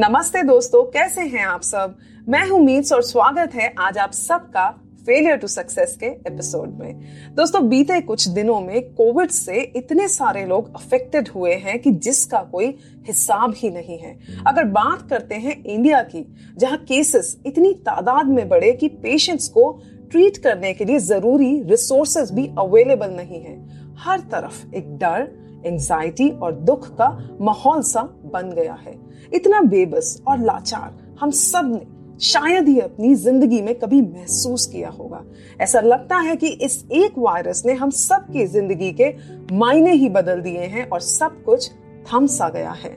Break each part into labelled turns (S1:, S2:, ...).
S1: नमस्ते दोस्तों, कैसे हैं आप सब? मैं हूँ मीट्स और स्वागत है आज आप सबका फेलियर टू सक्सेस के एपिसोड में। दोस्तों, बीते कुछ दिनों में कोविड से इतने सारे लोग अफेक्टेड हुए हैं कि जिसका कोई हिसाब ही नहीं है। अगर बात करते हैं इंडिया की, जहाँ केसेस इतनी तादाद में बढ़े कि पेशेंट्स को ट्रीट करने के लिए ज़रूरी रिसोर्सेज भी अवेलेबल नहीं है। हर तरफ़ एक डर एंजाइटी और दुख का माहौल सा बन गया है। इतना बेबस और लाचार हम सबने शायद ही अपनी ज़िंदगी में कभी महसूस किया होगा। ऐसा लगता है कि इस एक वायरस ने हम सब की ज़िंदगी के मायने ही बदल दिए हैं और सब कुछ थम सा गया है।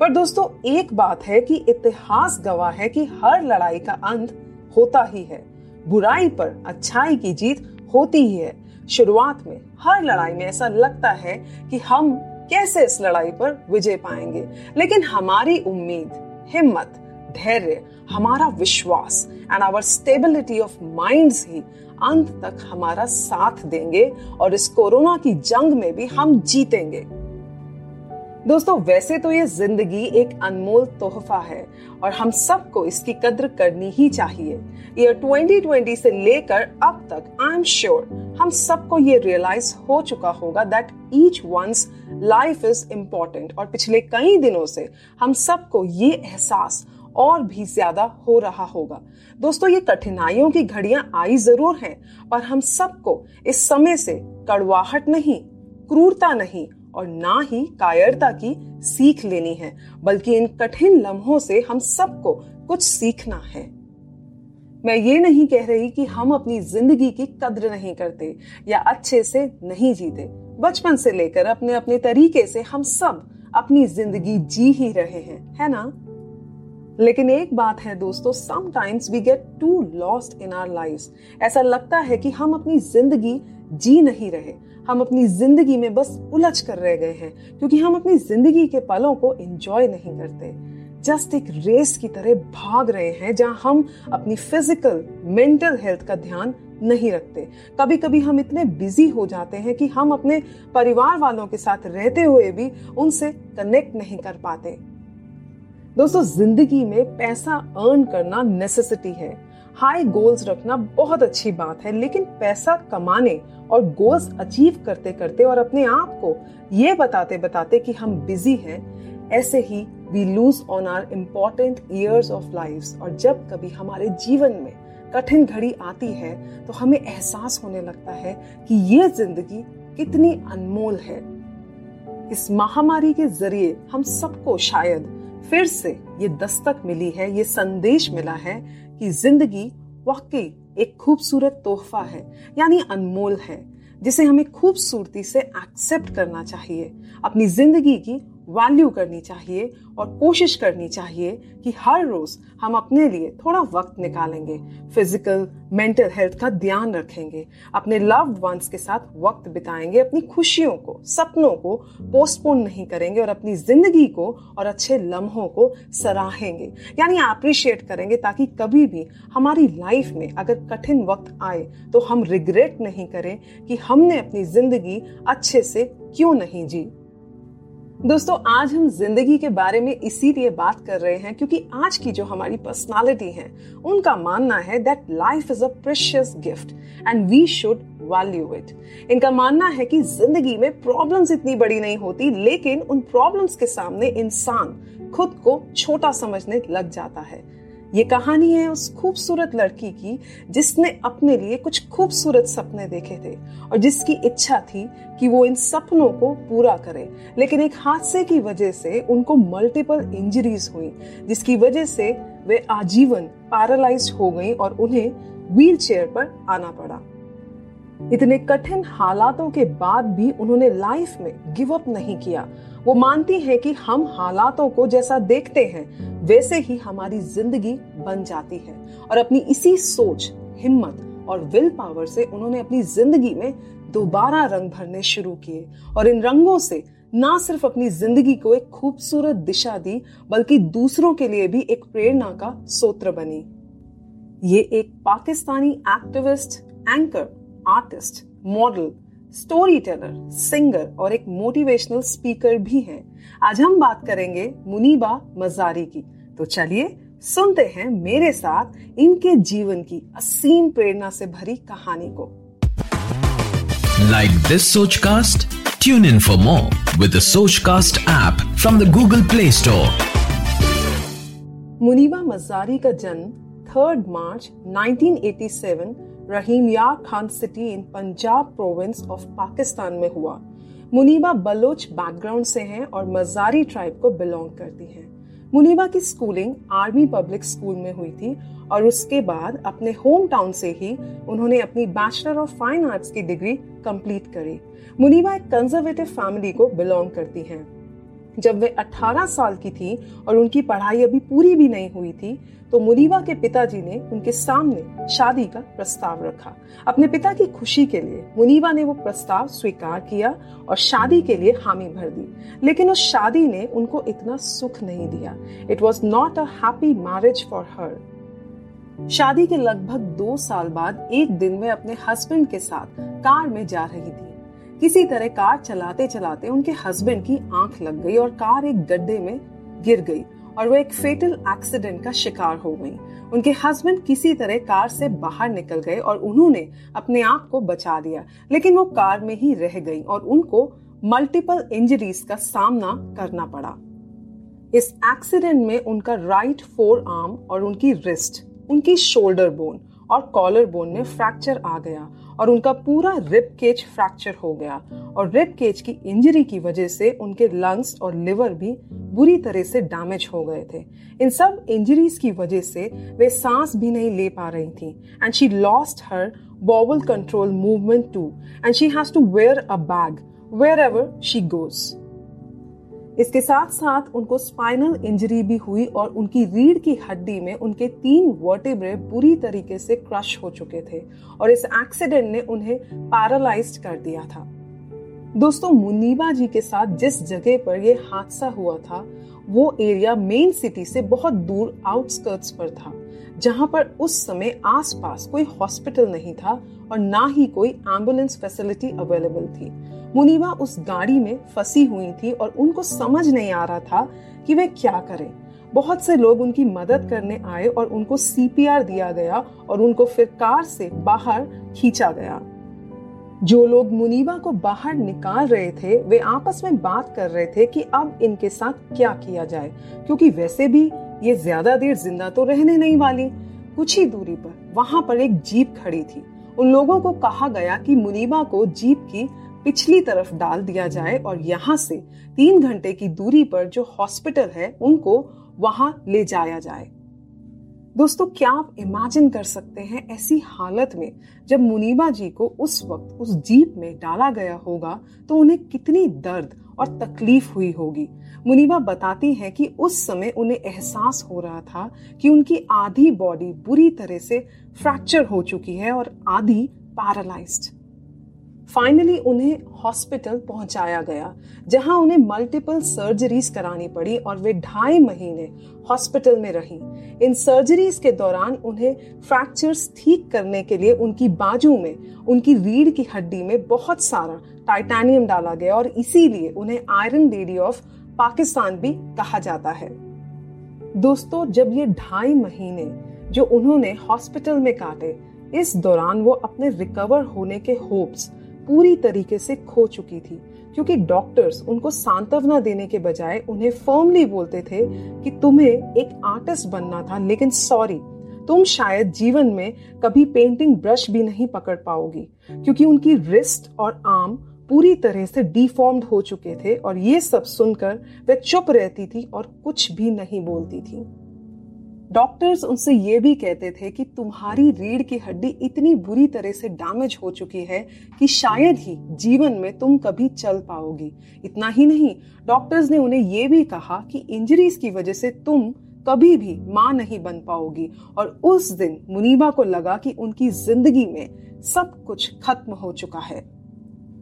S1: पर दोस्तों, एक बात है कि इतिहास गवाह है कि हर लड़ाई का अंत होता ही है। बुराई पर अच्छाई की जीत होती ही है। शुरुआत में, हर लड़ाई में ऐसा लगता है कि हम कैसे इस लड़ाई पर विजय पाएँगे। लेकिन हमारी उम्मीद, हिम्मत, धैर्य, हमारा विश्वास and our stability of minds ही अंत तक हमारा साथ देंगे और इस कोरोना की जंग में भी हम जीतेंगे। दोस्तों, वैसे तो ये ज़िंदगी एक अनमोल तोहफा है और हम सबको इसकी कद्र करनी ही चाहिए। ईयर 2020 से लेकर अब तक आई एम श्योर हम सबको ये रियलाइज़ हो चुका होगा that each one's life is important और पिछले कई दिनों से हम सबको ये एहसास और भी ज़्यादा हो रहा होगा। दोस्तों, ये कठिनाइयों की घड़ियाँ आई ज़रूर हैं, पर हम सबको इस समय से कड़वाहट नहीं, क्रूरता नहीं और ना ही कायरता की सीख लेनी है, बल्कि इन कठिन लम्हों से हम सबको कुछ सीखना है। मैं ये नहीं कह रही कि हम अपनी ज़िंदगी की कद्र नहीं करते या अच्छे से नहीं जीते। बचपन से लेकर अपने अपने तरीके से हम सब अपनी ज़िंदगी जी ही रहे हैं, है ना? लेकिन एक बात है दोस्तों sometimes we get to lost in our life ऐसा लगता है कि हम अपनी ज़िंदगी जी नहीं रहे। हम अपनी ज़िंदगी में बस उलझ कर रह गए हैं, क्योंकि हम अपनी ज़िंदगी के पलों को एंजॉय नहीं करते। जस्ट एक रेस की तरह भाग रहे हैं, जहाँ हम अपनी फ़िज़िकल मेंटल हेल्थ का ध्यान नहीं रखते। कभी कभी हम इतने बिज़ी हो जाते हैं कि हम अपने परिवार वालों के साथ रहते हुए भी उनसे कनेक्ट नहीं कर पाते। दोस्तों, ज़िंदगी में पैसा अर्न करना नेसेसिटी है। हाई गोल्स रखना बहुत अच्छी बात है, लेकिन पैसा कमाने और गोल्स अचीव करते करते और अपने आप को ये बताते बताते कि हम बिज़ी हैं, ऐसे ही we lose on our important years of life और जब कभी हमारे जीवन में कठिन घड़ी आती है तो हमें एहसास होने लगता है कि ये ज़िंदगी कितनी अनमोल है। इस महामारी के ज़रिए हम सबको शायद फिर से ये दस्तक मिली है, ये संदेश मिला है कि ज़िंदगी वाकई एक खूबसूरत तोहफा है, यानी अनमोल है, जिसे हमें खूबसूरती से एक्सेप्ट करना चाहिए। अपनी ज़िंदगी की वैल्यू करनी चाहिए और कोशिश करनी चाहिए कि हर रोज हम अपने लिए थोड़ा वक्त निकालेंगे फ़िज़िकल मेंटल हेल्थ का ध्यान रखेंगे, अपने लव्ड वंस के साथ वक्त बिताएँगे, अपनी खुशियों को, सपनों को पोस्टपोन नहीं करेंगे और अपनी ज़िंदगी को और अच्छे लम्हों को सराहेंगे। यानी अप्रिशिएट करेंगे ताकि कभी भी हमारी लाइफ में अगर कठिन वक्त आए तो हम रिग्रेट नहीं करें कि हमने अपनी ज़िंदगी अच्छे से क्यों नहीं जी। दोस्तों, आज हम ज़िंदगी के बारे में इसीलिए बात कर रहे हैं क्योंकि आज की जो हमारी पर्सनालिटी है, उनका मानना है that life is a precious gift and we should value it इनका मानना है कि ज़िंदगी में प्रॉब्लम्स इतनी बड़ी नहीं होती, लेकिन उन प्रॉब्लम्स के सामने इंसान खुद को छोटा समझने लग जाता है। ये कहानी है उस खूबसूरत लड़की की, जिसने अपने लिए कुछ खूबसूरत सपने देखे थे और जिसकी इच्छा थी कि वो इन सपनों को पूरा करे। लेकिन एक हादसे की वजह से उनको मल्टीपल इंजरीज हुई, जिसकी वजह से वे आजीवन पैरालाइज हो गई और उन्हें व्हील पर आना पड़ा। इतने कठिन हालातों के बाद भी उन्होंने लाइफ में गिव अप नहीं किया। वो मानती है कि हम हालातों को जैसा देखते हैं, वैसे ही हमारी ज़िंदगी बन जाती है। और अपनी इसी सोच, हिम्मत और विल पावर से उन्होंने अपनी ज़िंदगी में दोबारा रंग भरने शुरू किए। और इन रंगों से ना सिर्फ़ अपनी ज़िंदगी को एक खूबसूरत दिशा दी, बल्कि दूसरों के लिए भी एक प्रेरणा का सोत्र बनी। ये एक Pakistani activist anchor artist model storyteller singer और एक मोटिवेशनल स्पीकर भी हैं। आज हम बात करेंगे मुनीबा मजारी की। तो चलिए सुनते हैं मेरे साथ इनके जीवन की असीम प्रेरणा से भरी कहानी को।
S2: Like this Soch cast tune in for more with Soch cast app from the Google Play Store
S1: Muniba Mazari का जन्म 3 March 1987 Rahim Yar Khan city in Punjab province of Pakistan में हुआ। मुनीबा बलोच बैकग्राउंड से हैं और Mazari tribe को belong करती हैं। मुनीबा की स्कूलिंग आर्मी पब्लिक स्कूल में हुई थी और उसके बाद अपने होम टाउन से ही उन्होंने अपनी बैचलर ऑफ़ फाइन आर्ट्स की डिग्री कंप्लीट करी। मुनीबा एक कंजर्वेटिव फैमिली को बिलोंग करती हैं। जब वे 18 साल की थी और उनकी पढ़ाई अभी पूरी भी नहीं हुई थी तो मुनीबा के पिताजी ने उनके सामने शादी का प्रस्ताव रखा। अपने पिता की खुशी के लिए मुनीबा ने वो प्रस्ताव स्वीकार किया और शादी के लिए हामी भर दी। लेकिन उस शादी ने उनको इतना सुख नहीं दिया। It was not a happy marriage for her शादी के लगभग दो साल बाद एक दिन में अपने हस्बैंड के साथ कार में जा रही थी। किसी तरह कार चलाते चलाते उनके हस्बैंड की आँख लग गई और कार एक गड्ढे में गिर गई और वो एक फेटल एक्सीडेंट का शिकार हो गई। उनके हस्बैंड किसी तरह कार से बाहर निकल गए और उन्होंने अपने आप को बचा लिया, लेकिन वो कार में ही रह गई और उनको मल्टीपल इंजरीज का सामना करना पड़ा। इस एक्सीडेंट में उनका राइट फोर आर्म और उनकी रिस्ट उनकी शोल्डर बोन और कॉलर बोन में फ्रैक्चर आ गया और उनका पूरा रिप केज फ्रैक्चर हो गया। और रिप केज की इंजरी की वजह से उनके लंग्स और लिवर भी बुरी तरह से डैमेज हो गए थे। इन सब इंजरीज की वजह से वे सांस भी नहीं ले पा रही थी। And she lost her bowel control movement too and she has to wear a bag wherever she goes इसके साथ साथ उनको स्पाइनल इंजरी भी हुई और उनकी रीढ़ की हड्डी में उनके तीन वर्टेब्रे बुरी तरीके से क्रश हो चुके थे और इस एक्सीडेंट ने उन्हें पैरालाइज कर दिया था। दोस्तों, मुनीबा जी के साथ जिस जगह पर यह हादसा हुआ था, वो एरिया मेन सिटी से बहुत दूर आउटस्कर्ट्स पर था, जहाँ पर उस समय आसपास कोई हॉस्पिटल नहीं था और ना ही कोई एंबुलेंस फैसिलिटी अवेलेबल थी। मुनीबा उस गाड़ी में फंसी हुई थी और उनको समझ नहीं आ रहा था कि वे क्या करें। बहुत से लोग उनकी मदद करने आए और उनको सीपीआर दिया गया और उनको फिर कार से बाहर खींचा गया। जो लोग मुनीबा को बाहर निकाल रहे थे, वे आपस में बात कर रहे थे कि अब इनके साथ क्या किया जाए, क्योंकि वैसे भी ये ज़्यादा देर ज़िंदा तो रहने नहीं वाली। कुछ ही दूरी पर वहाँ पर एक जीप खड़ी थी। उन लोगों को कहा गया कि मुनीबा को जीप की पिछली तरफ़ डाल दिया जाए और यहाँ से तीन घंटे की दूरी पर जो हॉस्पिटल है, उनको वहाँ ले जाया जाए। दोस्तों, क्या आप इमेजिन कर सकते हैं ऐसी हालत में जब मुनीबा जी को उस वक्त उस जीप में डाला गया होगा तो उन्हें कितनी दर्द और तकलीफ़ हुई होगी। मुनीबा बताती हैं कि उस समय उन्हें एहसास हो रहा था कि उनकी आधी बॉडी बुरी तरह से फ्रैक्चर हो चुकी है और आधी पैरालाइज्ड फाइनली उन्हें हॉस्पिटल पहुँचाया गया, जहाँ उन्हें मल्टीपल सर्जरीज करानी पड़ी और वे ढाई महीने हॉस्पिटल में रही। इन सर्जरीज के दौरान उन्हें फ्रैक्चर्स ठीक करने के लिए उनकी बाजू में, उनकी रीढ़ की हड्डी में बहुत सारा टाइटेनियम डाला गया और इसीलिए उन्हें आयरन लेडी ऑफ़ पाकिस्तान भी कहा जाता है। दोस्तों, जब ये ढाई महीने जो उन्होंने हॉस्पिटल में काटे, इस दौरान वो अपने रिकवर होने के होप्स पूरी तरीके से खो चुकी थी, क्योंकि डॉक्टर्स उनको सांत्वना देने के बजाय उन्हें फर्मली बोलते थे कि तुम्हें एक आर्टिस्ट बनना था, लेकिन सॉरी तुम शायद जीवन में कभी पेंटिंग ब्रश भी नहीं पकड़ पाओगी, क्योंकि उनकी रिस्ट और आर्म पूरी तरह से डिफॉर्म्ड हो चुके थे और ये सब सुनकर वे चुप रहती थी और कुछ भी नहीं बोलती थी। डॉक्टर्स उनसे ये भी कहते थे कि तुम्हारी रीढ़ की हड्डी इतनी बुरी तरह से डैमेज हो चुकी है कि शायद ही जीवन में तुम कभी चल पाओगी। इतना ही नहीं, डॉक्टर्स ने उन्हें ये भी कहा कि इंजरीज की वजह से तुम कभी भी माँ नहीं बन पाओगी। और उस दिन मुनीबा को लगा कि उनकी ज़िंदगी में सब कुछ खत्म हो चुका है।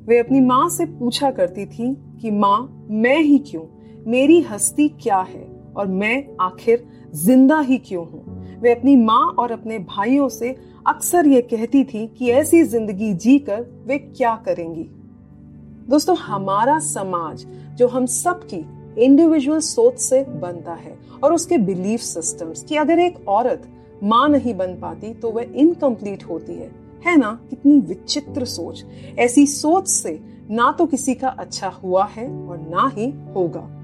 S1: वे अपनी माँ से पूछा करती थी कि, माँ, मैं ही क्यों? मेरी हस्ती क्या है? और मैं आखिर ज़िंदा ही क्यों हूँ? वे अपनी माँ और अपने भाइयों से अक्सर ये कहती थी कि ऐसी ज़िंदगी जीकर वे क्या करेंगी। दोस्तों, हमारा समाज, जो हम सबकी इंडिविजुअल सोच से बनता है और उसके बिलीफ सिस्टम्स कि अगर एक औरत माँ नहीं बन पाती तो वह इनकम्प्लीट होती है। है ना? कितनी विचित्र सोच। ऐसी सोच से ना तो किसी का अच्छा हुआ है और ना ही होगा।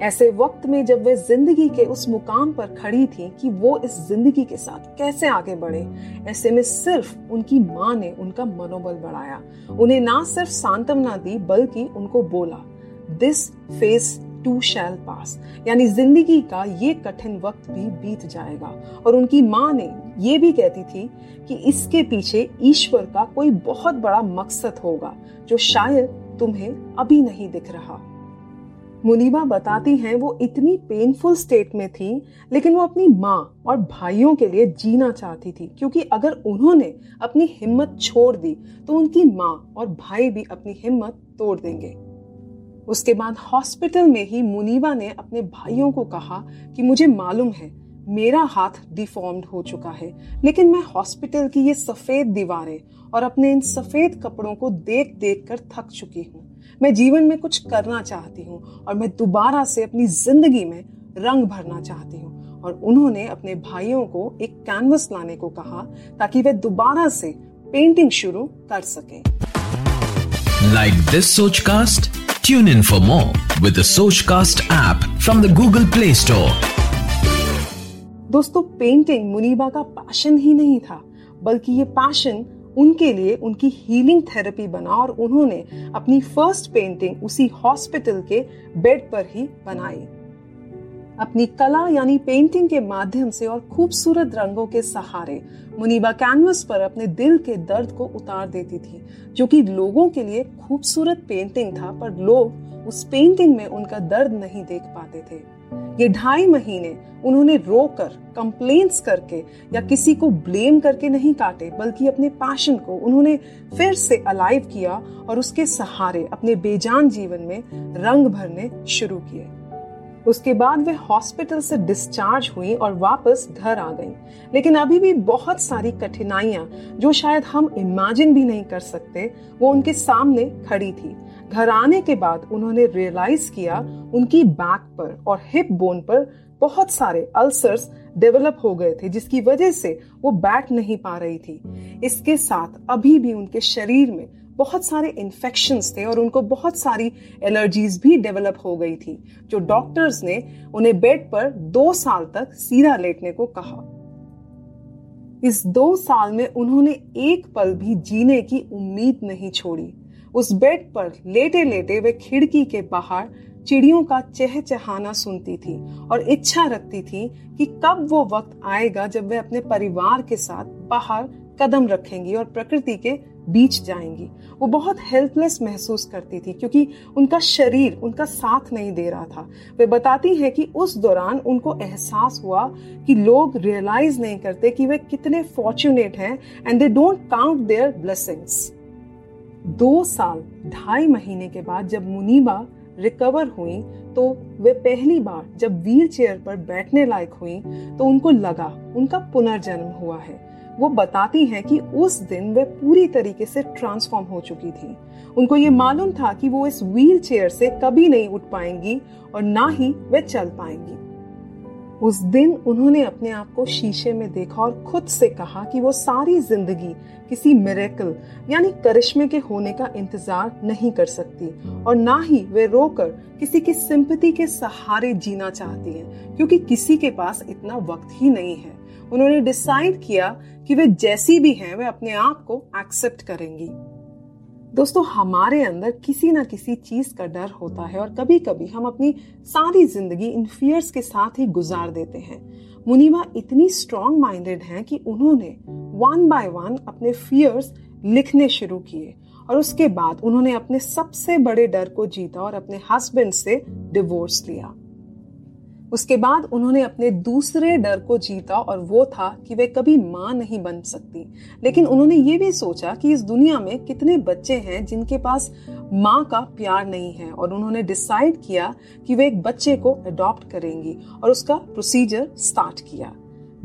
S1: ऐसे वक्त में जब वे ज़िंदगी के उस मुकाम पर खड़ी थी कि वो इस ज़िंदगी के साथ कैसे आगे बढ़े, ऐसे में सिर्फ़ उनकी माँ ने उनका मनोबल बढ़ाया। उन्हें ना सिर्फ़ सांत्वना दी, बल्कि उनको बोला this phase too shall pass यानी ज़िंदगी का ये कठिन वक्त भी बीत जाएगा। और उनकी माँ ने ये भी कहती थी कि इसके पीछे ईश्वर का कोई बहुत बड़ा मकसद होगा, जो शायद तुम्हें अभी नहीं दिख रहा। मुनीबा बताती हैं, वो इतनी पेनफुल स्टेट में थी, लेकिन वो अपनी माँ और भाइयों के लिए जीना चाहती थी, क्योंकि अगर उन्होंने अपनी हिम्मत छोड़ दी तो उनकी माँ और भाई भी अपनी हिम्मत तोड़ देंगे। उसके बाद हॉस्पिटल में ही मुनीबा ने अपने भाइयों को कहा कि मुझे मालूम है, मेरा हाथ डिफॉर्म्ड हो चुका है, लेकिन मैं हॉस्पिटल की ये सफ़ेद दीवारें और अपने इन सफ़ेद कपड़ों को देख देख कर थक चुकी हूँ। मैं जीवन में कुछ करना चाहती हूँ और मैं दोबारा से अपनी ज़िंदगी में रंग भरना चाहती हूँ। और उन्होंने अपने भाइयों को एक कैनवस लाने को कहा ताकि वे दोबारा से पेंटिंग शुरू कर सके।
S2: Like this Soch cast tune in for more with Soch cast app from the Google Play Store
S1: दोस्तों पेंटिंग मुनीबा का पैशन ही नहीं था बल्कि ये पैशन उनके लिए उनकी हीलिंग थेरेपी बना और उन्होंने अपनी फ़र्स्ट पेंटिंग उसी हॉस्पिटल के बेड पर ही बनाई। अपनी कला यानी पेंटिंग के माध्यम से और खूबसूरत रंगों के सहारे मुनीबा कैनवस पर अपने दिल के दर्द को उतार देती थी, जो कि लोगों के लिए खूबसूरत पेंटिंग था, पर लोग उस पेंटिंग में उनका दर्द नहीं देख पाते थे। ये ढाई महीने उन्होंने रोकर कंप्लेंट्स करके या किसी को ब्लेम करके नहीं काटे, बल्कि अपने पैशन को उन्होंने फिर से अलाइव किया और उसके सहारे अपने बेजान जीवन में रंग भरने शुरू किए। उसके बाद वे हॉस्पिटल से डिस्चार्ज हुई और वापस घर आ गई। लेकिन अभी भी बहुत सारी कठिनाइयाँ, जो शायद हम इमेजिन भी नहीं कर सकते, वो उनके सामने खड़ी थी। घर आने के बाद उन्होंने रियलाइज़ किया, उनकी बैक पर और हिप बोन पर बहुत सारे अल्सर्स डेवलप हो गए थे, जिसकी वजह से वो बैठ नहीं पा रही थी। इसके साथ अभी भी उनके शरीर में बहुत सारे इन्फेक्शन थे और उनको बहुत सारी एलर्जीज भी डेवलप हो गई थी, जो डॉक्टर्स ने उन्हें बेड पर दो साल तक सीधा लेटने को कहा। इस दो साल में उन्होंने एक पल भी जीने की उम्मीद नहीं छोड़ी। उस बेड पर लेटे लेटे वे खिड़की के बाहर चिड़ियों का चहचहाना सुनती थी और इच्छा रखती थी कि कब वो वक्त आएगा जब वे अपने परिवार के साथ बाहर कदम रखेंगी और प्रकृति के बीच जाएँगी। वो बहुत हेल्पलेस महसूस करती थी क्योंकि उनका शरीर, उनका साथ नहीं दे रहा था। वे बताती हैं कि उस दौरान उनको एहसास हुआ कि लोग रियलाइज़ नहीं करते कि वे कितने फॉर्चुनेट हैं and they don't count their blessings दो साल, ढाई महीने के बाद जब मुनीबा रिकवर हुई तो वे पहली बार जब व्हील चेयर पर बैठने लायक हुई तो उनको लगा, उनका पुनर्जन्म हुआ है। वो बताती हैं कि उस दिन वे पूरी तरीके से ट्रांसफॉर्म हो चुकी थी। उनको ये मालूम था कि वो इस व्हील चेयर से कभी नहीं उठ पाएँगी और ना ही वे चल पाएँगी। उस दिन उन्होंने अपने आप को शीशे में देखा और खुद से कहा कि वो सारी ज़िंदगी किसी मेरेकल यानी करिश्मे के होने का इंतज़ार नहीं कर सकती और ना ही वे रोकर किसी की सिंपति के सहारे जीना चाहती हैं, क्योंकि किसी के पास इतना वक्त ही नहीं है। उन्होंने डिसाइड किया कि वे जैसी भी हैं, वे अपने आप को एक्सेप्ट करेंगी। दोस्तों, हमारे अंदर किसी ना किसी चीज़ का डर होता है और कभी कभी हम अपनी सारी ज़िंदगी इन फियर्स के साथ ही गुजार देते हैं। मुनीबा इतनी स्ट्रॉन्ग माइंडेड हैं कि उन्होंने वन बाय वन अपने फियर्स लिखने शुरू किए और उसके बाद उन्होंने अपने सबसे बड़े डर को जीता और अपने हस्बैंड से डिवोर्स लिया। उसके बाद उन्होंने अपने दूसरे डर को जीता और वो था कि वे कभी माँ नहीं बन सकती। लेकिन उन्होंने ये भी सोचा कि इस दुनिया में कितने बच्चे हैं जिनके पास माँ का प्यार नहीं है और उन्होंने डिसाइड किया कि वे एक बच्चे को अडॉप्ट करेंगी और उसका प्रोसीजर स्टार्ट किया।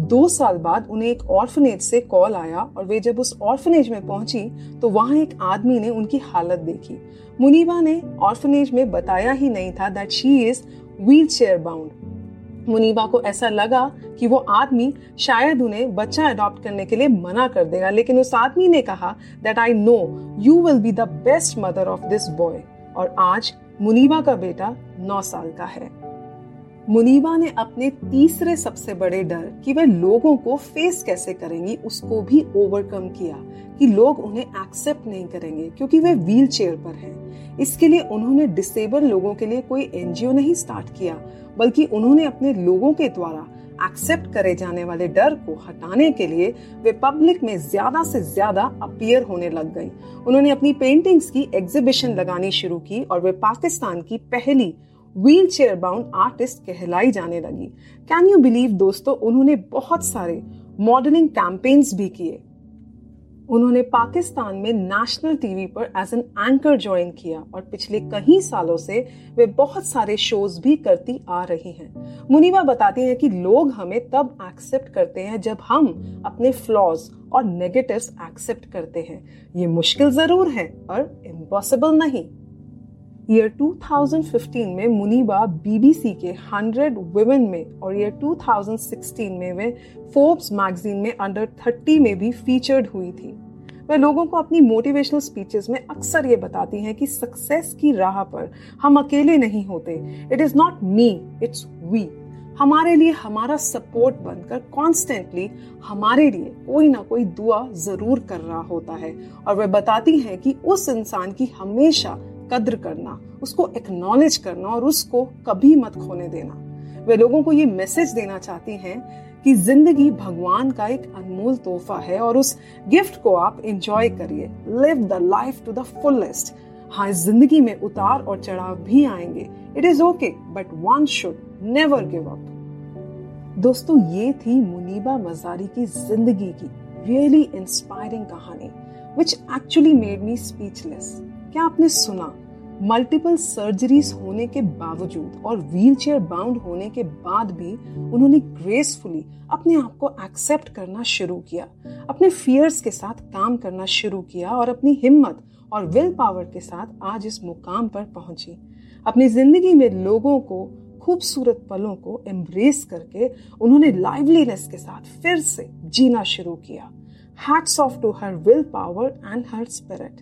S1: दो साल बाद उन्हें एक ऑर्फनेज से कॉल आया और वे जब उस ऑर्फनेज में पहुँची तो वहाँ एक आदमी ने उनकी हालत देखी। मुनीबा ने ऑर्फनेज में बताया ही नहीं था that she is wheelchair bound Muniba को ऐसा लगा कि वो आदमी शायद उन्हें बच्चा अडॉप्ट करने के लिए मना कर देगा, लेकिन उस आदमी ने कहा that I know you will be the best mother of this boy और आज मुनीबा का बेटा नौ साल का है। मुनीबा ने अपने तीसरे सबसे बड़े डर कि वे लोगों को फेस कैसे करेंगी, उसको भी ओवरकम किया कि लोग उन्हें एक्सेप्ट नहीं करेंगे, क्योंकि वे व्हील चेयर पर हैं। इसके लिए उन्होंने डिसेबल लोगों के लिए कोई एनजीओ नहीं स्टार्ट किया, बल्कि उन्होंने अपने लोगों के द्वारा एक्सेप्ट करे जाने वाले डर को हटाने के लिए वे पब्लिक में ज़्यादा से ज़्यादा अपीयर होने लग गई। उन्होंने अपनी पेंटिंग्स की एग्जीबिशन लगानी शुरू की और वे पाकिस्तान की पहली व्हील चेयर बाउंड आर्टिस्ट कहलाई जाने लगी। कैन यू बिलीव दोस्तों, उन्होंने बहुत सारे मॉडलिंग कैंपेन्स भी किए। उन्होंने पाकिस्तान में नेशनल टीवी पर एज एन एंकर ज्वाइन किया और पिछले कई सालों से वे बहुत सारे शोज़ भी करती आ रही हैं। मुनीवा बताती हैं कि लोग हमें तब एक्सेप्ट करते हैं जब हम अपने फ्लॉज और नेगेटिव्स एक्सेप्ट करते हैं। ये मुश्किल ज़रूर है और इम्पॉसिबल नहीं। ईयर 2015 में मुनीबा बीबीसी के 100 वुमेन में और ईयर 2016 में वे फोर्ब्स मैगजीन में अंडर 30 में भी फीचर्ड हुई थी। वे लोगों को अपनी मोटिवेशनल स्पीचेस में अक्सर ये बताती हैं कि सक्सेस की राह पर हम अकेले नहीं होते। It is not me it's we हमारे लिए हमारा सपोर्ट बनकर कॉन्स्टेंटली हमारे लिए कोई ना कोई दुआ ज़रूर कर रहा होता है। और वह बताती हैं कि उस इंसान की हमेशा कद्र करना, उसको एक्नॉलेज करना और उसको कभी मत खोने देना। वे लोगों को ये मैसेज देना चाहती हैं कि ज़िंदगी भगवान का एक अनमोल तोहफा है और उस गिफ्ट को आप इंजॉय करिए। Live the life to the fullest हाँ ज़िंदगी में उतार और चढ़ाव भी आएँगे। It is okay but one should never give up दोस्तों, ये थी मुनीबा मजारी की ज़िंदगी की रियली इंस्पायरिंग कहानी which actually made me speechless क्या आपने सुना? मल्टीपल सर्जरीज होने के बावजूद और व्हीलचेयर बाउंड होने के बाद भी उन्होंने ग्रेसफुली अपने आप को एक्सेप्ट करना शुरू किया। अपने फियर्स के साथ काम करना शुरू किया और अपनी हिम्मत और विल पावर के साथ आज इस मुकाम पर पहुँची। अपनी ज़िंदगी में लोगों को, खूबसूरत पलों को एम्ब्रेस करके उन्होंने लाइवलीनेस के साथ फिर से जीना शुरू किया। Hats off to her willpower and her spirit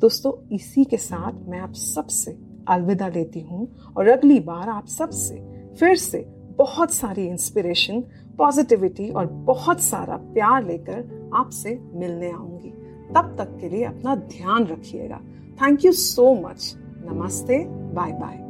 S1: दोस्तों, इसी के साथ मैं आप सबसे अलविदा लेती हूँ और अगली बार आप सबसे फिर से बहुत सारी इंस्पिरेशन पॉजिटिविटी और बहुत सारा प्यार लेकर आपसे मिलने आऊँगी। तब तक के लिए अपना ध्यान रखिएगा। थैंक यू सो मच नमस्ते बाय बाय